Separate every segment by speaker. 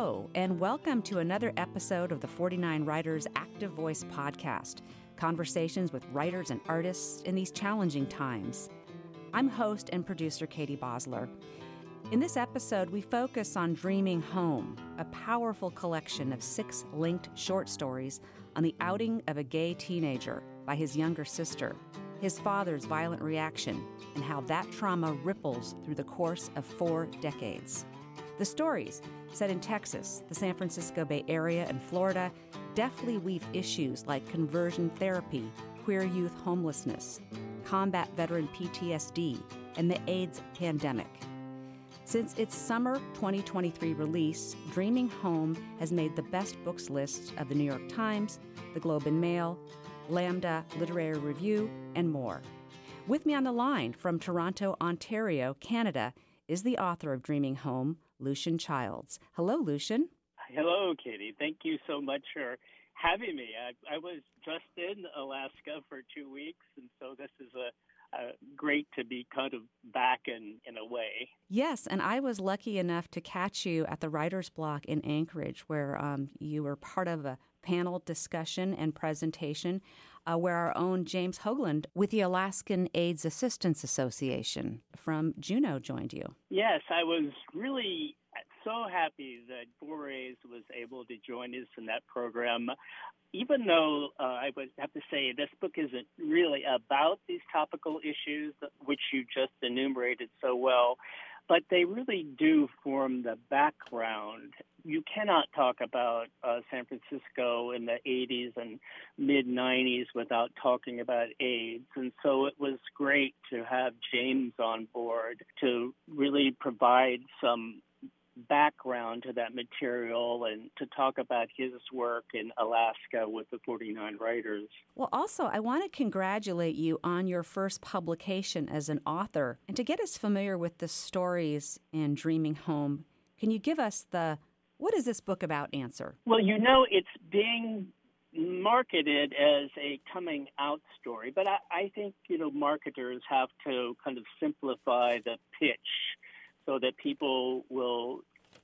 Speaker 1: Hello, and welcome to another episode of the 49 Writers Active Voice podcast conversations with writers and artists in these challenging times. I'm host and producer Katie Bausler. In this episode, we focus on Dreaming Home, a powerful collection of six linked short stories on the outing of a gay teenager by his younger sister, his father's violent reaction, and how that trauma ripples through the course of four decades. The stories, set in Texas, the San Francisco Bay Area, and Florida, deftly weave issues like conversion therapy, queer youth homelessness, combat veteran PTSD, and the AIDS pandemic. Since its summer 2023 release, Dreaming Home has made the best books lists of the New York Times, the Globe and Mail, Lambda Literary Review, and more. With me on the line from Toronto, Ontario, Canada, is the author of Dreaming Home, Lucian Childs. Hello, Lucian.
Speaker 2: Hello, Katie. Thank you so much for having me. I, I was just in Alaska for two weeks, and so this is a uh, great to be kind of back in, in a way.
Speaker 1: Yes, and I was lucky enough to catch you at the writer's block in Anchorage, where um, you were part of a panel discussion and presentation uh, where our own James Hoagland with the Alaskan AIDS Assistance Association from Juneau joined you.
Speaker 2: Yes, I was really so happy that 4A's was able to join us in that program. Even though uh, I would have to say this book isn't really about these topical issues, which you just enumerated so well, but they really do form the background. You cannot talk about uh, San Francisco in the 80s and mid 90s without talking about AIDS. And so it was great to have James on board to really provide some background to that material and to talk about his work in Alaska with the 49 writers.
Speaker 1: Well, also, I want to congratulate you on your first publication as an author. And to get us familiar with the stories in Dreaming Home, can you give us the what is this book about answer?
Speaker 2: Well, you know, it's being marketed as a coming out story, but I, I think, you know, marketers have to kind of simplify the pitch so that people will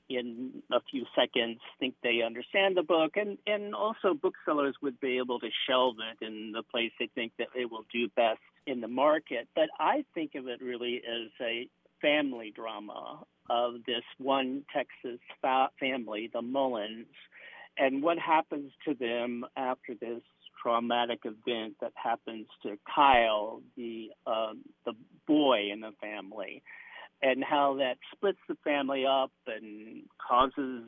Speaker 2: in a few seconds think they understand the book and and also booksellers would be able to shelve it in the place they think that it will do best in the market but i think of it really as a family drama of this one texas fa- family the mullins and what happens to them after this traumatic event that happens to kyle the um, the boy in the family and how that splits the family up and causes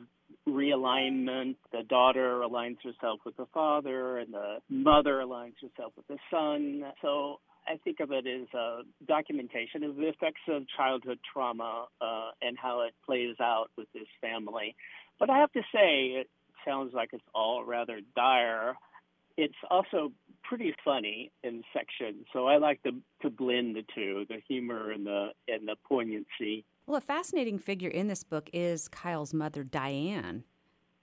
Speaker 2: realignment. The daughter aligns herself with the father, and the mother aligns herself with the son. So I think of it as a documentation of the effects of childhood trauma uh, and how it plays out with this family. But I have to say, it sounds like it's all rather dire. It's also pretty funny in sections, so I like to to blend the two, the humor and the and the poignancy.
Speaker 1: Well, a fascinating figure in this book is Kyle's mother, Diane,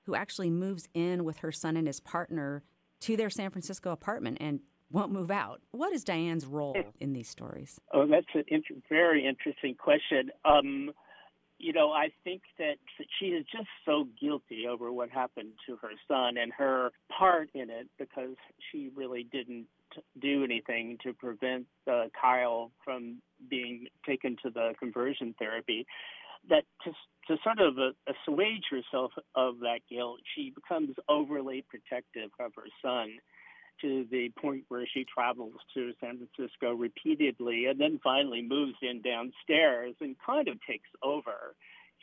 Speaker 1: who actually moves in with her son and his partner to their San Francisco apartment and won't move out. What is Diane's role in these stories?
Speaker 2: Oh, that's a int- very interesting question. Um, you know, I think that she is just so guilty over what happened to her son and her part in it because she really didn't do anything to prevent uh, Kyle from being taken to the conversion therapy. That to, to sort of uh, assuage herself of that guilt, she becomes overly protective of her son to the point where she travels to San Francisco repeatedly and then finally moves in downstairs and kind of takes over.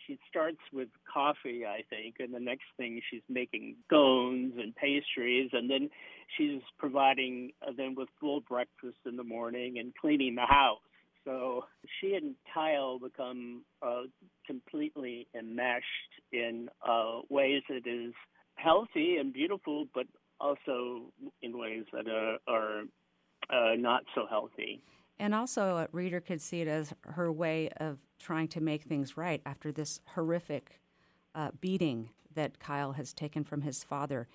Speaker 2: She starts with coffee, I think, and the next thing she's making scones and pastries, and then she's providing them with full breakfast in the morning and cleaning the house. So she and Kyle become uh, completely enmeshed in uh, ways that is healthy and beautiful, but also in ways that are, are uh, not so healthy.
Speaker 1: And also, a reader could see it as her way of trying to make things right after this horrific uh, beating that Kyle has taken from his father.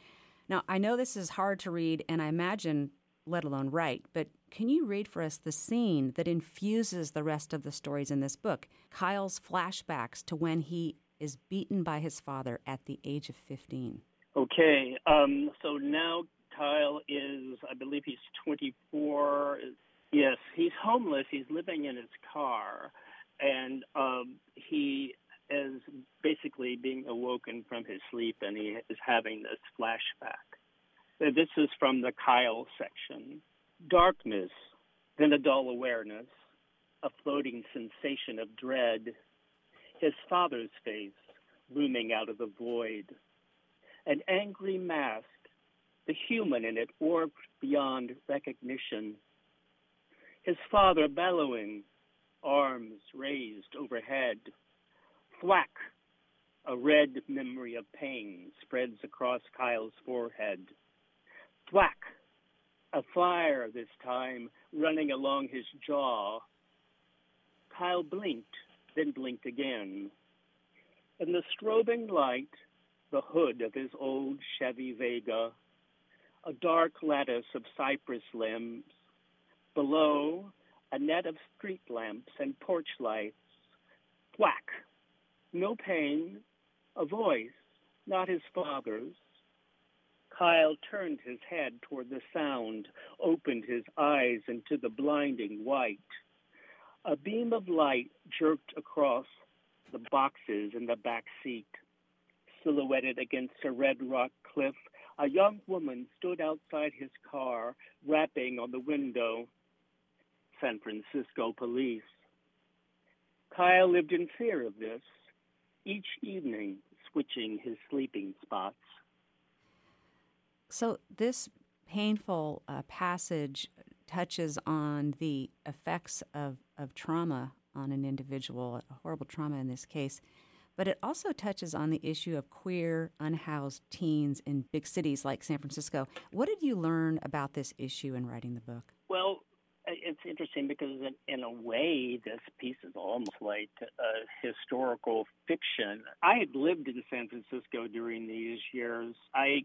Speaker 1: Now, I know this is hard to read, and I imagine, let alone write, but can you read for us the scene that infuses the rest of the stories in this book? Kyle's flashbacks to when he is beaten by his father at the age of 15.
Speaker 2: Okay, um, so now Kyle is, I believe he's 24. Yes, he's homeless. He's living in his car, and um, he is basically being awoken from his sleep, and he is having this flashback. This is from the Kyle section. Darkness, then a dull awareness, a floating sensation of dread. His father's face looming out of the void. An angry mask, the human in it warped beyond recognition. His father bellowing, arms raised overhead. Thwack! A red memory of pain spreads across Kyle's forehead. Thwack! A fire this time running along his jaw. Kyle blinked, then blinked again. In the strobing light, the hood of his old Chevy Vega, a dark lattice of cypress limbs. Below, a net of street lamps and porch lights. Whack! No pain, a voice, not his father's. Kyle turned his head toward the sound, opened his eyes into the blinding white. A beam of light jerked across the boxes in the back seat. Silhouetted against a red rock cliff, a young woman stood outside his car, rapping on the window. San Francisco police. Kyle lived in fear of this, each evening switching his sleeping spots.
Speaker 1: So, this painful uh, passage touches on the effects of, of trauma on an individual, a horrible trauma in this case, but it also touches on the issue of queer, unhoused teens in big cities like San Francisco. What did you learn about this issue in writing the book?
Speaker 2: Well, it's interesting because in, in, a way this piece is almost like a historical fiction i had lived in san francisco during these years i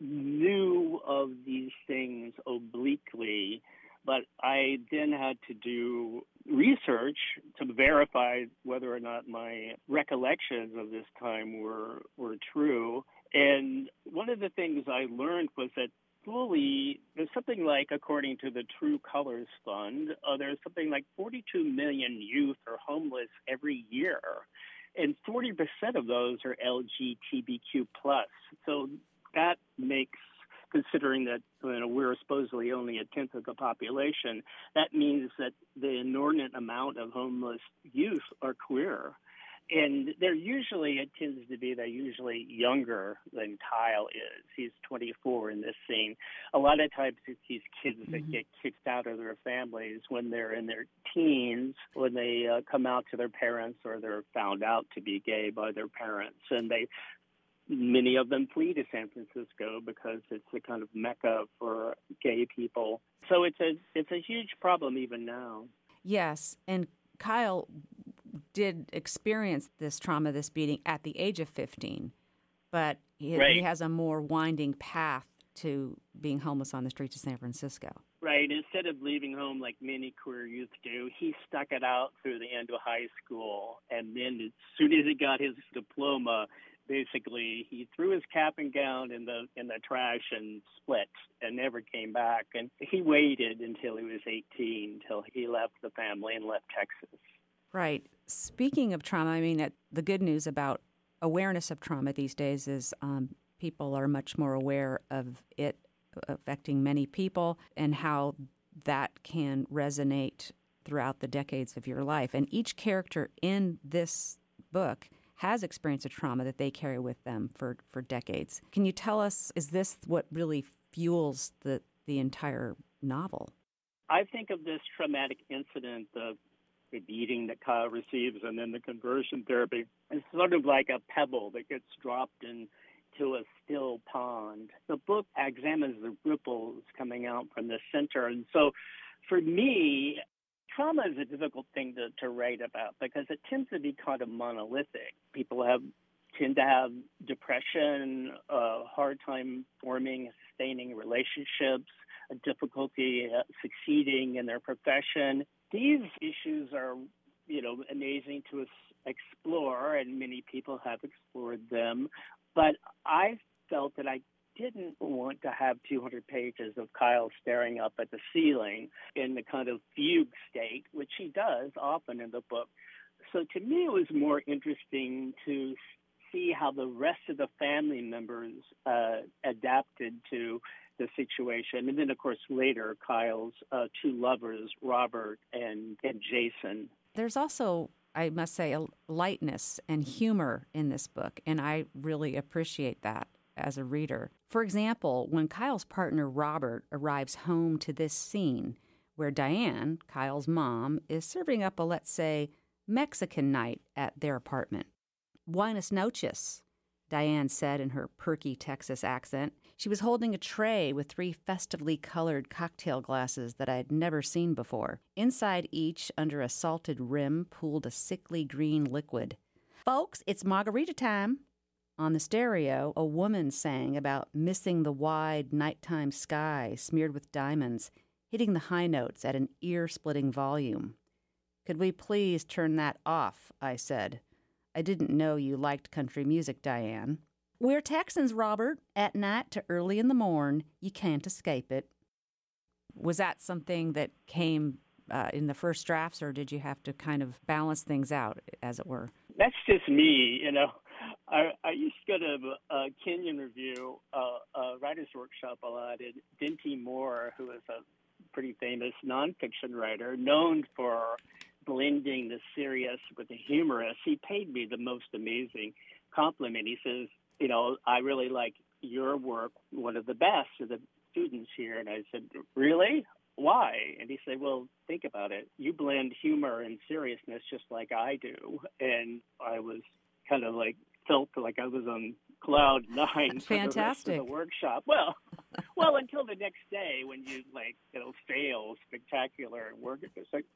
Speaker 2: knew of these things obliquely but i then had to do research to verify whether or not my recollections of this time were were true and one of the things i learned was that fully, there's something like, according to the True Colors Fund, uh, there's something like 42 million youth are homeless every year, and 40% of those are LGBTQ plus. So that makes considering that you know, we're supposedly only a tenth of the population, that means that the inordinate amount of homeless youth are queer and they're usually it tends to be they're usually younger than Kyle is. He's 24 in this scene. A lot of times it's these kids mm-hmm. that get kicked out of their families when they're in their teens, when they uh, come out to their parents or they're found out to be gay by their parents, and they many of them flee to San Francisco because it's the kind of mecca for gay people. So it's a it's a huge problem even now.
Speaker 1: Yes, and Kyle did experience this trauma, this beating, at the age of 15, but he, right. he has a more winding path to being homeless on the streets of San Francisco.
Speaker 2: Right. Instead of leaving home like many queer youth do, he stuck it out through the end of high school. And then as soon as he got his diploma, basically he threw his cap and gown in the in the trash and split and never came back. And he waited until he was 18 till he left the family and left Texas.
Speaker 1: Right. Speaking of trauma, I mean, the good news about awareness of trauma these days is um, people are much more aware of it affecting many people and how that can resonate throughout the decades of your life. And each character in this book has experienced a trauma that they carry with them for, for decades. Can you tell us, is this what really fuels the, the entire novel?
Speaker 2: I think of this traumatic incident, the the beating that Kyle receives and then the conversion therapy is sort of like a pebble that gets dropped into a still pond. The book examines the ripples coming out from the center. And so for me, trauma is a difficult thing to, to write about because it tends to be kind of monolithic. People have tend to have depression, a hard time forming, sustaining relationships, a difficulty uh, succeeding in their profession these issues are you know, amazing to explore, and many people have explored them. But I felt that I didn't want to have 200 pages of Kyle staring up at the ceiling in the kind of fugue state, which he does often in the book. So to me, it was more interesting to see how the rest of the family members uh, adapted to the situation. And then, of course, later, Kyle's uh, two lovers, Robert and, and Jason.
Speaker 1: There's also, I must say, a lightness and humor in this book, and I really appreciate that as a reader. For example, when Kyle's partner Robert arrives home to this scene where Diane, Kyle's mom, is serving up a, let's say, Mexican night at their apartment. Buenas noches, Diane said in her perky Texas accent. She was holding a tray with three festively colored cocktail glasses that I had never seen before. Inside each, under a salted rim, pooled a sickly green liquid. Folks, it's margarita time. On the stereo, a woman sang about missing the wide nighttime sky smeared with diamonds, hitting the high notes at an ear splitting volume. Could we please turn that off? I said. I didn't know you liked country music, Diane. We're Texans, Robert. At night to early in the morn, you can't escape it. Was that something that came uh, in the first drafts, or did you have to kind of balance things out, as it were?
Speaker 2: That's just me, you know. I, I used to go to a Kenyon Review, uh, a writer's workshop a lot, and Dinty Moore, who is a pretty famous nonfiction writer, known for blending the serious with the humorous, he paid me the most amazing compliment. He says, you know, I really like your work, one of the best of the students here. And I said, really? Why? And he said, well, think about it. You blend humor and seriousness just like I do. And I was kind of like, felt like I was on cloud nine
Speaker 1: Fantastic.
Speaker 2: for the, rest of the workshop. Well, well, until the next day when you like you know fail spectacular and work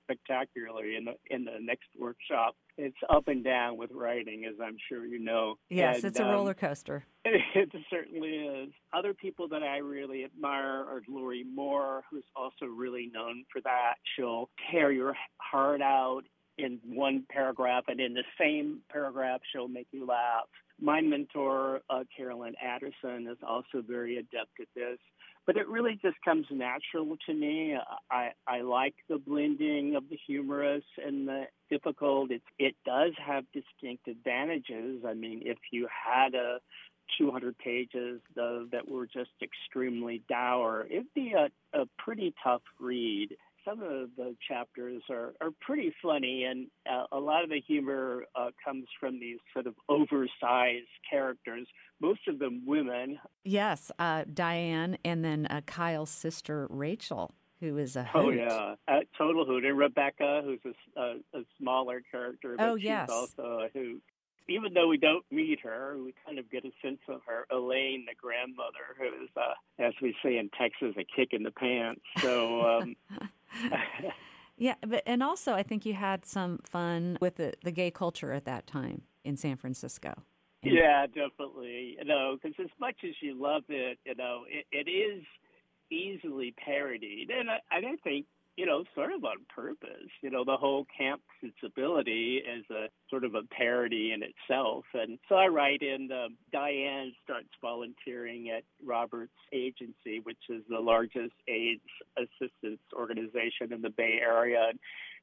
Speaker 2: spectacularly in the in the next workshop. It's up and down with writing, as I'm sure you know.
Speaker 1: Yes,
Speaker 2: and,
Speaker 1: it's a
Speaker 2: um,
Speaker 1: roller coaster.
Speaker 2: It, it certainly is. Other people that I really admire are Lorrie Moore, who's also really known for that. She'll tear your heart out in one paragraph, and in the same paragraph, she'll make you laugh. My mentor, uh, Carolyn Adderson, is also very adept at this. But it really just comes natural to me. I, I like the blending of the humorous and the difficult. It, it does have distinct advantages. I mean, if you had a 200 pages though that were just extremely dour, it'd be a, a pretty tough read some of the chapters are, are pretty funny, and uh, a lot of the humor uh, comes from these sort of oversized characters, most of them women.
Speaker 1: Yes, uh, Diane, and then uh, Kyle's sister Rachel, who is a
Speaker 2: oh,
Speaker 1: hoot.
Speaker 2: Oh yeah, uh, total hoot, and Rebecca, who's a, a, a smaller character, but
Speaker 1: Oh,
Speaker 2: she's
Speaker 1: yes.
Speaker 2: also a hoot. Even though we don't meet her, we kind of get a sense of her. Elaine, the grandmother, who is, uh, as we say in Texas, a kick in the pants. So. Um,
Speaker 1: Yeah, but and also I think you had some fun with the, the gay culture at that time in San Francisco.
Speaker 2: Yeah, definitely. You know, because as much as you love it, you know, it, it is easily parodied, and I, I don't think you know, sort of on purpose. You know, the whole camp sensibility is a sort of a parody in itself. And so I write in, um, Diane starts volunteering at Robert's agency, which is the largest AIDS assistance organization in the Bay Area. And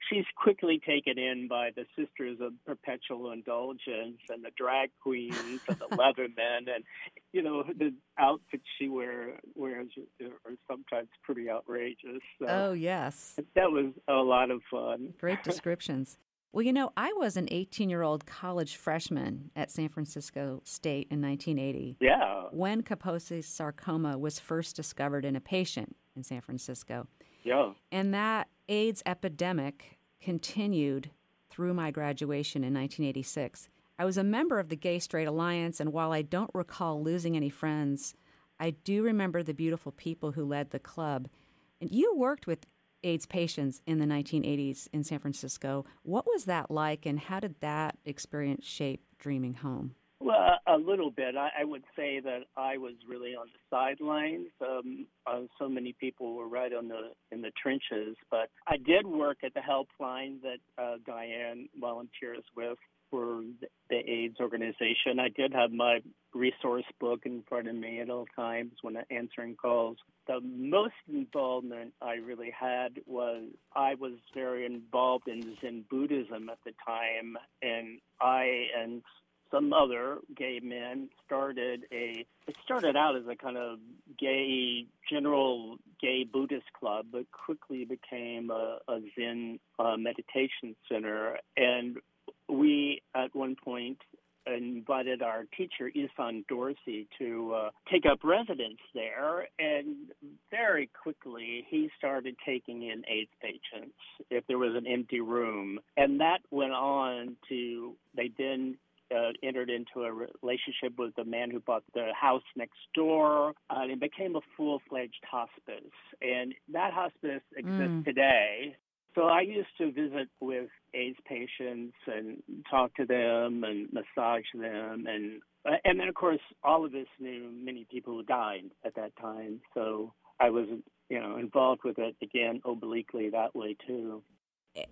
Speaker 2: she's quickly taken in by the Sisters of Perpetual Indulgence and the drag queens and the Leathermen. And, you know, the outfits she wear, wears are sometimes pretty outrageous. So
Speaker 1: Oh yes,
Speaker 2: that was a lot of fun.
Speaker 1: great descriptions. Well, you know, I was an 18 year old college freshman at San Francisco State in 1980
Speaker 2: Yeah.
Speaker 1: when Kaposi's sarcoma was first discovered in a patient in San Francisco.
Speaker 2: Yeah.
Speaker 1: And that AIDS epidemic continued through my graduation in 1986. I was a member of the Gay Straight Alliance, and while I don't recall losing any friends, I do remember the beautiful people who led the club. And you worked with AIDS patients in the 1980s in San Francisco. What was that like, and how did that experience shape Dreaming Home?
Speaker 2: Well, a little bit. I, I would say that I was really on the sidelines. Um, uh, so many people were right on the in the trenches, but I did work at the helpline that uh, Diane volunteers with for the AIDS organization. I did have my resource book in front of me at all times when answering calls. The most involvement I really had was I was very involved in Zen Buddhism at the time, and I and some other gay men started a it started out as a kind of gay general gay buddhist club but quickly became a, a zen uh, meditation center. And we at one point invited our teacher Issan Dorsey to uh, take up residence there, and very quickly he started taking in AIDS patients if there was an empty room, and that went on to they then uh, entered into a relationship with the man who bought the house next door. Uh, and it became a full fledged hospice. And that hospice exists mm. today. So I used to visit with AIDS patients and talk to them and massage them and uh, and then of course all of us knew many people who died at that time. So I was you know involved with it again obliquely that way too.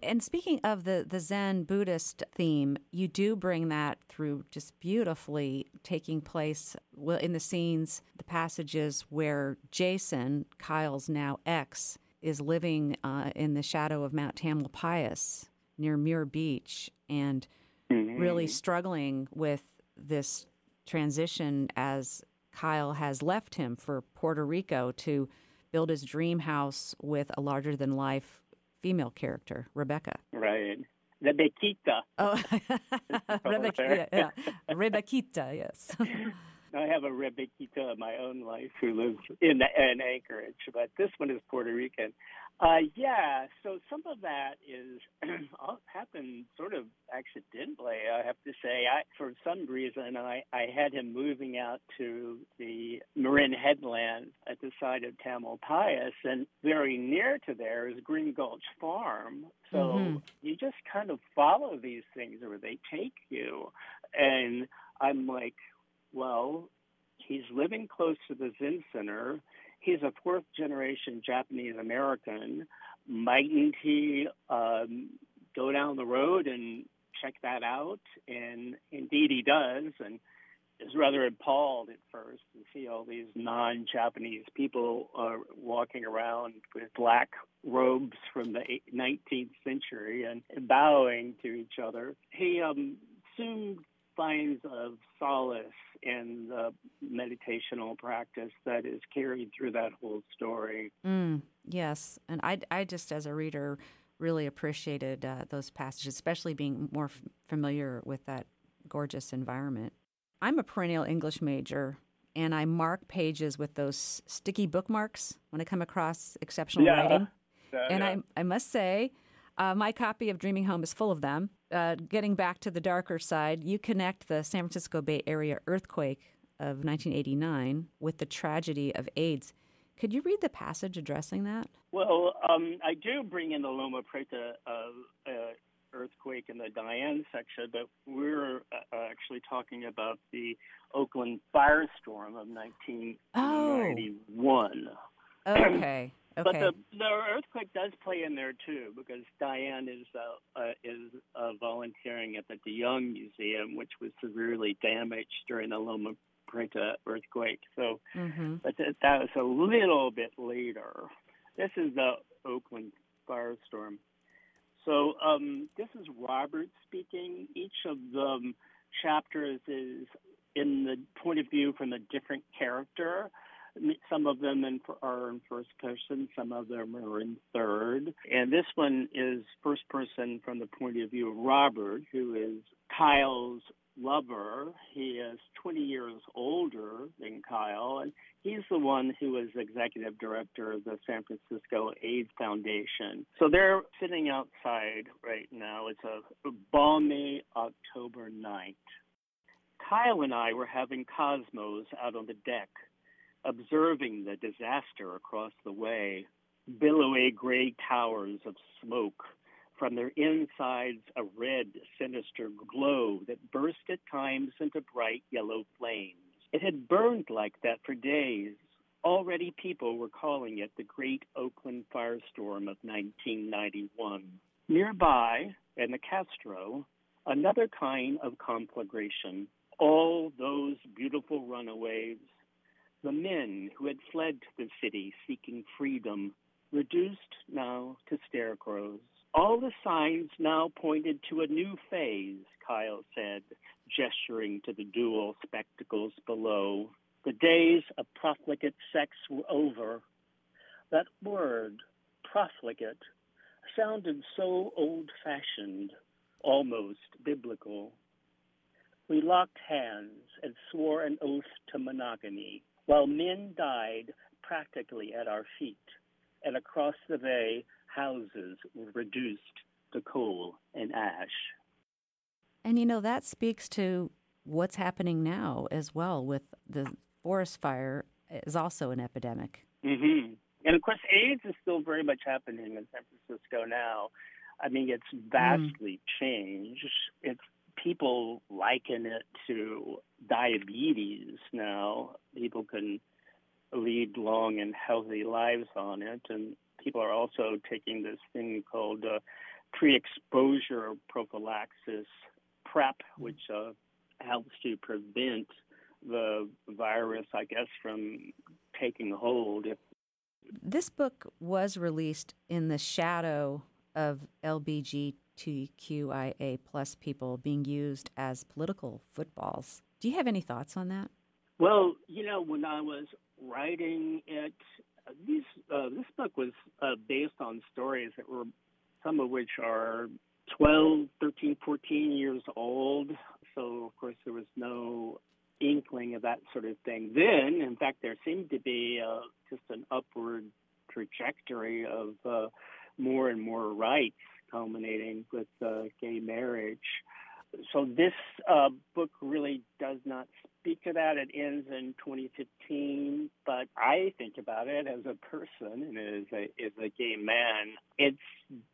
Speaker 1: And speaking of the, the Zen Buddhist theme, you do bring that through just beautifully, taking place in the scenes, the passages where Jason, Kyle's now ex, is living uh, in the shadow of Mount Tamalpais near Muir Beach and mm-hmm. really struggling with this transition as Kyle has left him for Puerto Rico to build his dream house with a larger than life female character, Rebecca.
Speaker 2: Right. Rebequita.
Speaker 1: Oh, Rebecca, yeah, yes.
Speaker 2: I have a Rebequita in my own life who lives in, in Anchorage, but this one is Puerto Rican. Uh, yeah, so some of that is happened sort of accidentally. I have to say, I for some reason I I had him moving out to the Marin Headland at the side of Tamalpais, and very near to there is Green Gulch Farm. So mm-hmm. you just kind of follow these things where they take you, and I'm like, well, he's living close to the Zen Center. He's a fourth generation Japanese American. Mightn't he um, go down the road and check that out? And indeed he does. And is rather appalled at first to see all these non Japanese people uh, walking around with black robes from the 19th century and bowing to each other. He um, soon finds of solace in the meditational practice that is carried through that whole story.
Speaker 1: Mm, yes, and I, I just as a reader really appreciated uh, those passages, especially being more f- familiar with that gorgeous environment. I'm a perennial English major, and I mark pages with those sticky bookmarks when I come across exceptional
Speaker 2: yeah.
Speaker 1: writing.
Speaker 2: Yeah,
Speaker 1: and
Speaker 2: yeah.
Speaker 1: I, I must say, uh, my copy of Dreaming Home is full of them. Uh, getting back to the darker side, you connect the San Francisco Bay Area earthquake of 1989 with the tragedy of AIDS. Could you read the passage addressing that?
Speaker 2: Well, um, I do bring in the Loma Prieta uh, uh, earthquake in the Diane section, but we're uh, actually talking about the Oakland firestorm of 1991.
Speaker 1: Oh. Okay.
Speaker 2: Okay. But the, the earthquake does play in there too, because Diane is uh, uh, is uh, volunteering at the DeYoung Museum, which was severely damaged during the Loma Prieta earthquake. So, mm-hmm. but th- that was a little bit later. This is the Oakland firestorm. So um, this is Robert speaking. Each of the chapters is in the point of view from a different character. Some of them in, are in first person, some of them are in third. And this one is first person from the point of view of Robert, who is Kyle's lover. He is 20 years older than Kyle, and he's the one who is executive director of the San Francisco AIDS Foundation. So they're sitting outside right now. It's a balmy October night. Kyle and I were having Cosmos out on the deck observing the disaster across the way, billowy gray towers of smoke from their insides a red, sinister glow that burst at times into bright yellow flames. It had burned like that for days. Already people were calling it the Great Oakland Firestorm of 1991. Nearby, in the Castro, another kind of conflagration. All those beautiful runaways, the men who had fled to the city seeking freedom, reduced now to scarecrows. All the signs now pointed to a new phase, Kyle said, gesturing to the dual spectacles below. The days of profligate sex were over. That word, profligate, sounded so old fashioned, almost biblical. We locked hands and swore an oath to monogamy, while men died practically at our feet, and across the bay, houses were reduced to coal and ash.
Speaker 1: And you know, that speaks to what's happening now as well with the forest fire is also an epidemic.
Speaker 2: Mm-hmm. And of course, AIDS is still very much happening in San Francisco now. I mean, it's vastly mm. changed. It's people liken it to diabetes now. People can lead long and healthy lives on it, and people are also taking this thing called uh, pre-exposure prophylaxis PrEP, which uh, helps to prevent the virus, I guess, from taking hold.
Speaker 1: This book was released in the shadow of LBGTQIA plus people being used as political footballs. Do you have any thoughts on that?
Speaker 2: Well, you know, when I was writing it, these uh, this book was uh, based on stories that were some of which are 12, 13, 14 years old. So of course there was no inkling of that sort of thing then. In fact, there seemed to be uh, just an upward trajectory of uh, more and more rights, culminating with uh, gay marriage. So this uh, book really does not speak to that. It ends in 2015, but I think about it as a person and as a, as a gay man. It's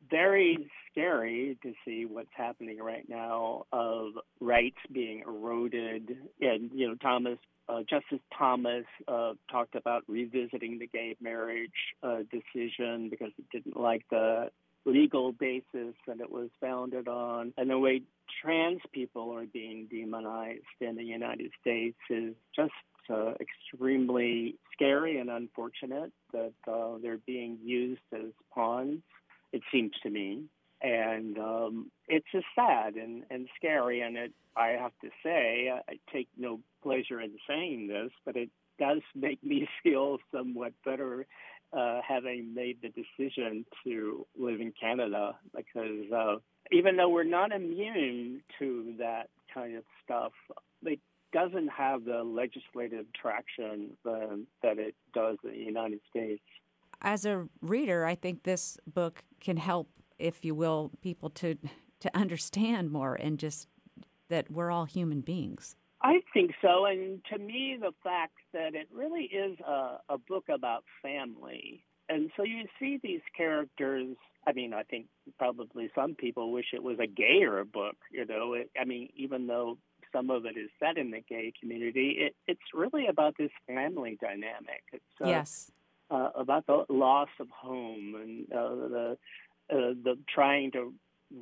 Speaker 2: very scary to see what's happening right now of rights being eroded. And, you know, Thomas uh, Justice Thomas uh, talked about revisiting the gay marriage uh, decision because he didn't like the legal basis that it was founded on. And the way trans people are being demonized in the United States is just uh, extremely scary and unfortunate that uh, they're being used as pawns, it seems to me. And um, it's just sad and, and scary. And it, I have to say, I take no pleasure in saying this, but it does make me feel somewhat better uh, having made the decision to live in Canada because uh, even though we're not immune to that kind of stuff, it doesn't have the legislative traction uh, that it does in the United States.
Speaker 1: As a reader, I think this book can help, if you will, people to to understand more and just that we're all human beings.
Speaker 2: I think so. And to me, the fact that it really is a, a book about family. And so you see these characters. I mean, I think probably some people wish it was a gayer book, you know. It, I mean, even though some of it is set in the gay community, it, it's really about this family dynamic. It's uh,
Speaker 1: yes.
Speaker 2: Uh, about the loss of home and uh, the uh, the trying to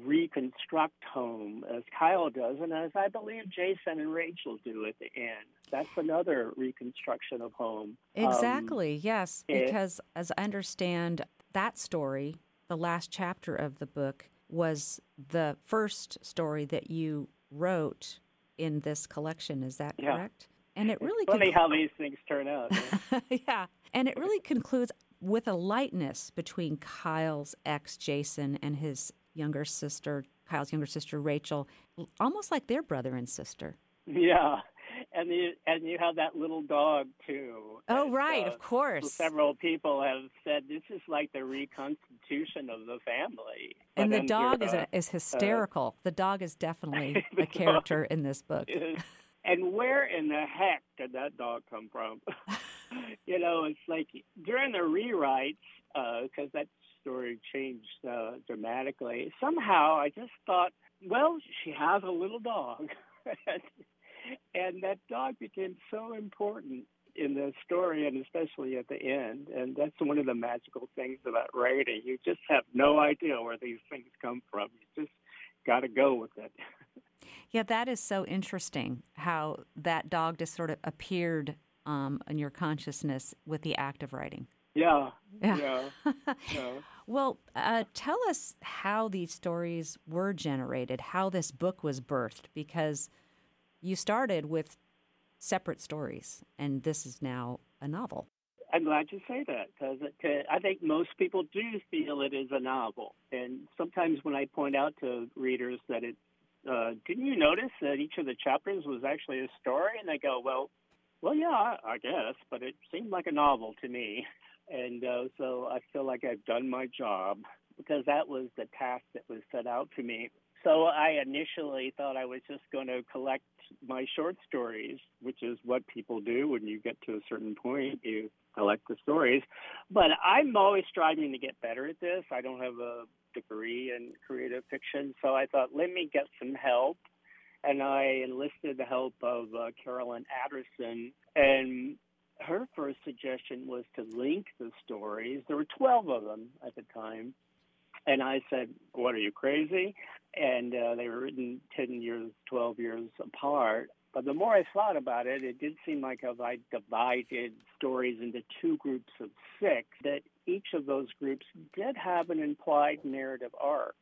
Speaker 2: reconstruct home as Kyle does, and as I believe Jason and Rachel do at the end. That's another reconstruction of home.
Speaker 1: Exactly, um, yes, because it, as I understand that story, the last chapter of the book was the first story that you wrote in this collection. Is that correct?
Speaker 2: Yeah. And it really it's funny how these things turn out.
Speaker 1: Yeah. yeah, and it really concludes with a lightness between Kyle's ex Jason and his younger sister, Kyle's younger sister Rachel, almost like their brother and sister.
Speaker 2: Yeah, and you and you have that little dog too.
Speaker 1: Oh, right, uh, of course.
Speaker 2: Several people have said this is like the reconstitution of the family.
Speaker 1: And the dog is uh, is hysterical. Uh, the dog is definitely a character in this book.
Speaker 2: Is, and where in the heck did that dog come from? you know, it's like during the rewrites because uh, that's story changed uh, dramatically. Somehow, I just thought, well, she has a little dog, and that dog became so important in the story, and especially at the end. And that's one of the magical things about writing. You just have no idea where these things come from. You just got to go with it.
Speaker 1: Yeah, that is so interesting how that dog just sort of appeared um, in your consciousness with the act of writing.
Speaker 2: Yeah. Yeah. yeah.
Speaker 1: well, uh, tell us how these stories were generated, how this book was birthed, because you started with separate stories, and this is now a novel.
Speaker 2: I'm glad you say that because I think most people do feel it is a novel. And sometimes when I point out to readers that it, uh, didn't you notice that each of the chapters was actually a story? And they go, well, well, yeah, I guess, but it seemed like a novel to me. And uh, so I feel like I've done my job because that was the task that was set out for me. So I initially thought I was just going to collect my short stories, which is what people do when you get to a certain point. You collect the stories. But I'm always striving to get better at this. I don't have a degree in creative fiction, so I thought, let me get some help. And I enlisted the help of uh, Carolyn Adderson. And her first suggestion was to link the stories. There were 12 of them at the time. And I said, What are you crazy? And uh, they were written 10 years, 12 years apart. But the more I thought about it, it did seem like if I divided stories into two groups of six, that each of those groups did have an implied narrative arc.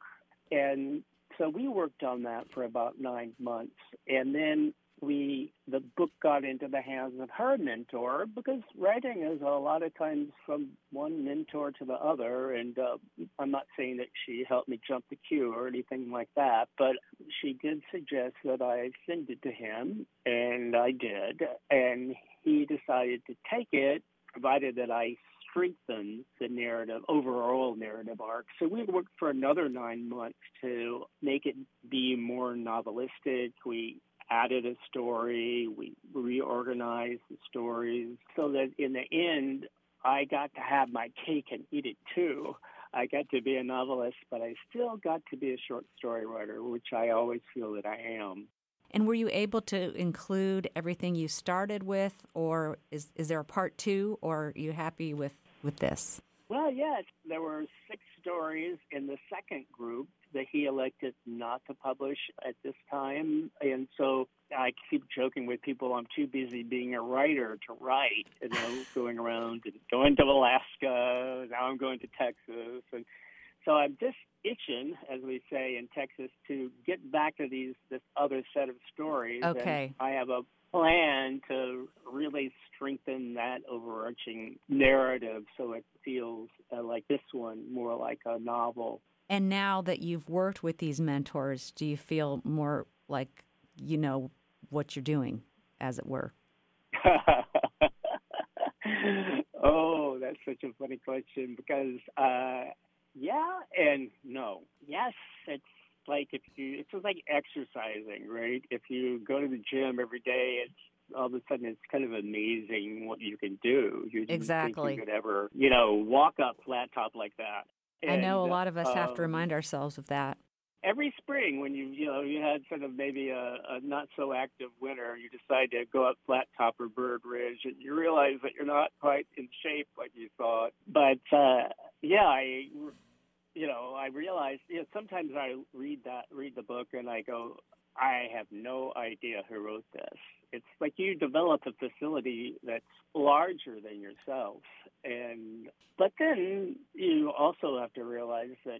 Speaker 2: And so we worked on that for about nine months. And then we the book got into the hands of her mentor because writing is a lot of times from one mentor to the other and uh, i'm not saying that she helped me jump the queue or anything like that but she did suggest that i send it to him and i did and he decided to take it provided that i strengthen the narrative, overall narrative arc. So we worked for another nine months to make it be more novelistic. We added a story, we reorganized the stories so that in the end, I got to have my cake and eat it too. I got to be a novelist, but I still got to be a short story writer, which I always feel that I am.
Speaker 1: And were you able to include everything you started with, or is, is there a part two, or are you happy with, with this?
Speaker 2: Well, yes, there were six stories in the second group that he elected not to publish at this time. And so I keep joking with people I'm too busy being a writer to write, you know, going around and going to Alaska. Now I'm going to Texas. And so I'm just itching, as we say in Texas, to get back to these this other set of stories.
Speaker 1: Okay.
Speaker 2: And I have a plan to really strengthen that overarching narrative so it feels uh, like this one more like a novel.
Speaker 1: And now that you've worked with these mentors, do you feel more like you know what you're doing, as it were?
Speaker 2: oh, that's such a funny question because, uh, yeah and no. Yes, it's like if you, it's just like exercising, right? If you go to the gym every day, it's all of a sudden it's kind of amazing what you can do. You
Speaker 1: exactly.
Speaker 2: you could ever, you know, walk up flat top like that.
Speaker 1: And, I know a lot of us um, have to um, remind ourselves of that.
Speaker 2: Every spring, when you you know you had sort of maybe a, a not so active winter, you decide to go up Flat Top or Bird Ridge, and you realize that you're not quite in shape like you thought. But uh, yeah, I you know I realized you know, sometimes I read that read the book and I go, I have no idea who wrote this. It's like you develop a facility that's larger than yourself. And but then you also have to realize that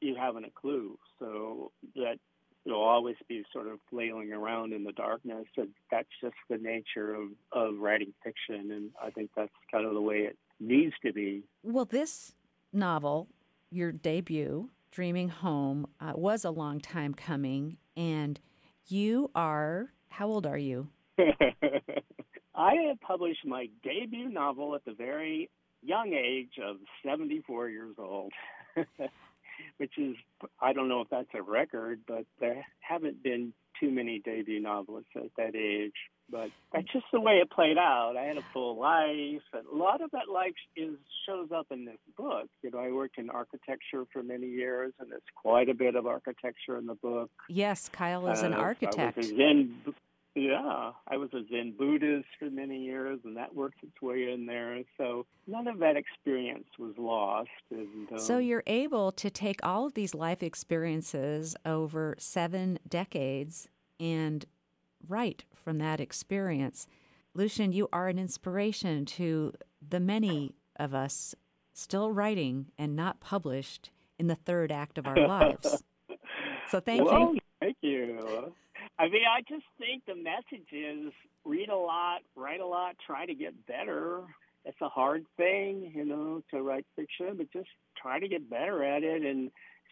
Speaker 2: you haven't a clue. So that you'll always be sort of flailing around in the darkness. And that's just the nature of, of writing fiction. And I think that's kind of the way it needs to be.
Speaker 1: Well, this novel, your debut, Dreaming Home, uh, was a long time coming. And you are, how old are you?
Speaker 2: I published my debut novel at the very young age of 74 years old, which is, I don't know if that's a record, but there haven't been too many debut novelists at that age. But that's just the way it played out. I had a full life, and a lot of that life is shows up in this book. You know, I worked in architecture for many years, and there's quite a bit of architecture in the book.
Speaker 1: Yes, Kyle is an
Speaker 2: Uh,
Speaker 1: architect.
Speaker 2: I was a Zen, yeah, I was a Zen Buddhist for many years, and that works its way in there. So none of that experience was lost. And, um,
Speaker 1: So you're able to take all of these life experiences over seven decades and write from that experience. Lucian, you are an inspiration to the many of us still writing and not published in the third act of our lives. So thank
Speaker 2: well,
Speaker 1: you.
Speaker 2: Thank you. I mean, I just think the message is read a lot, write a lot, try to get better. It's a hard thing, you know, to write fiction, but just try to get better at it and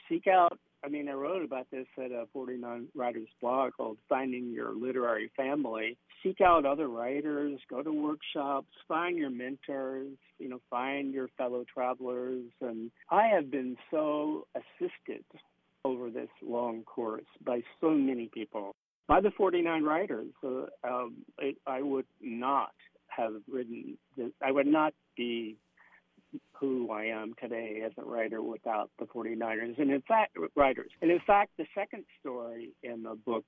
Speaker 2: seek out. I mean, I wrote about this at a 49 Writers blog called Finding Your Literary Family. Seek out other writers, go to workshops, find your mentors, you know, find your fellow travelers. And I have been so assisted over this long course by so many people, by the 49 writers. Uh, um, it, I would not have written this, I would not be who I am today as a writer without the 49ers. And in fact, writers. And in fact, the second story in the book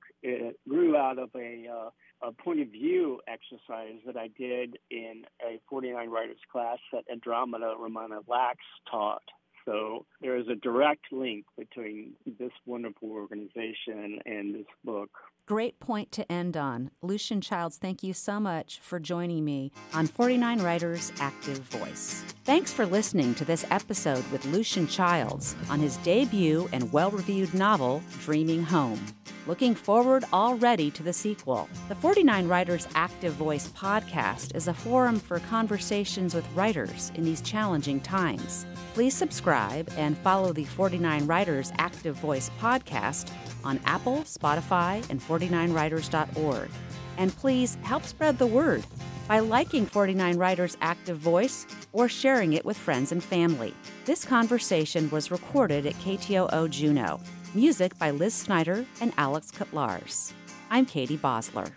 Speaker 2: grew out of a, uh, a point of view exercise that I did in a 49 writers class that Andromeda Romano-Lax taught. So there is a direct link between this wonderful organization and this book.
Speaker 1: Great point to end on. Lucian Childs, thank you so much for joining me on 49 Writers Active Voice. Thanks for listening to this episode with Lucian Childs on his debut and well reviewed novel, Dreaming Home. Looking forward already to the sequel. The 49 Writers Active Voice podcast is a forum for conversations with writers in these challenging times. Please subscribe and follow the 49 Writers Active Voice podcast on Apple, Spotify, and 49writers.org. And please help spread the word by liking 49 Writers Active Voice or sharing it with friends and family. This conversation was recorded at KTOO Juneau. Music by Liz Snyder and Alex Kotlarz. I'm Katie Bausler.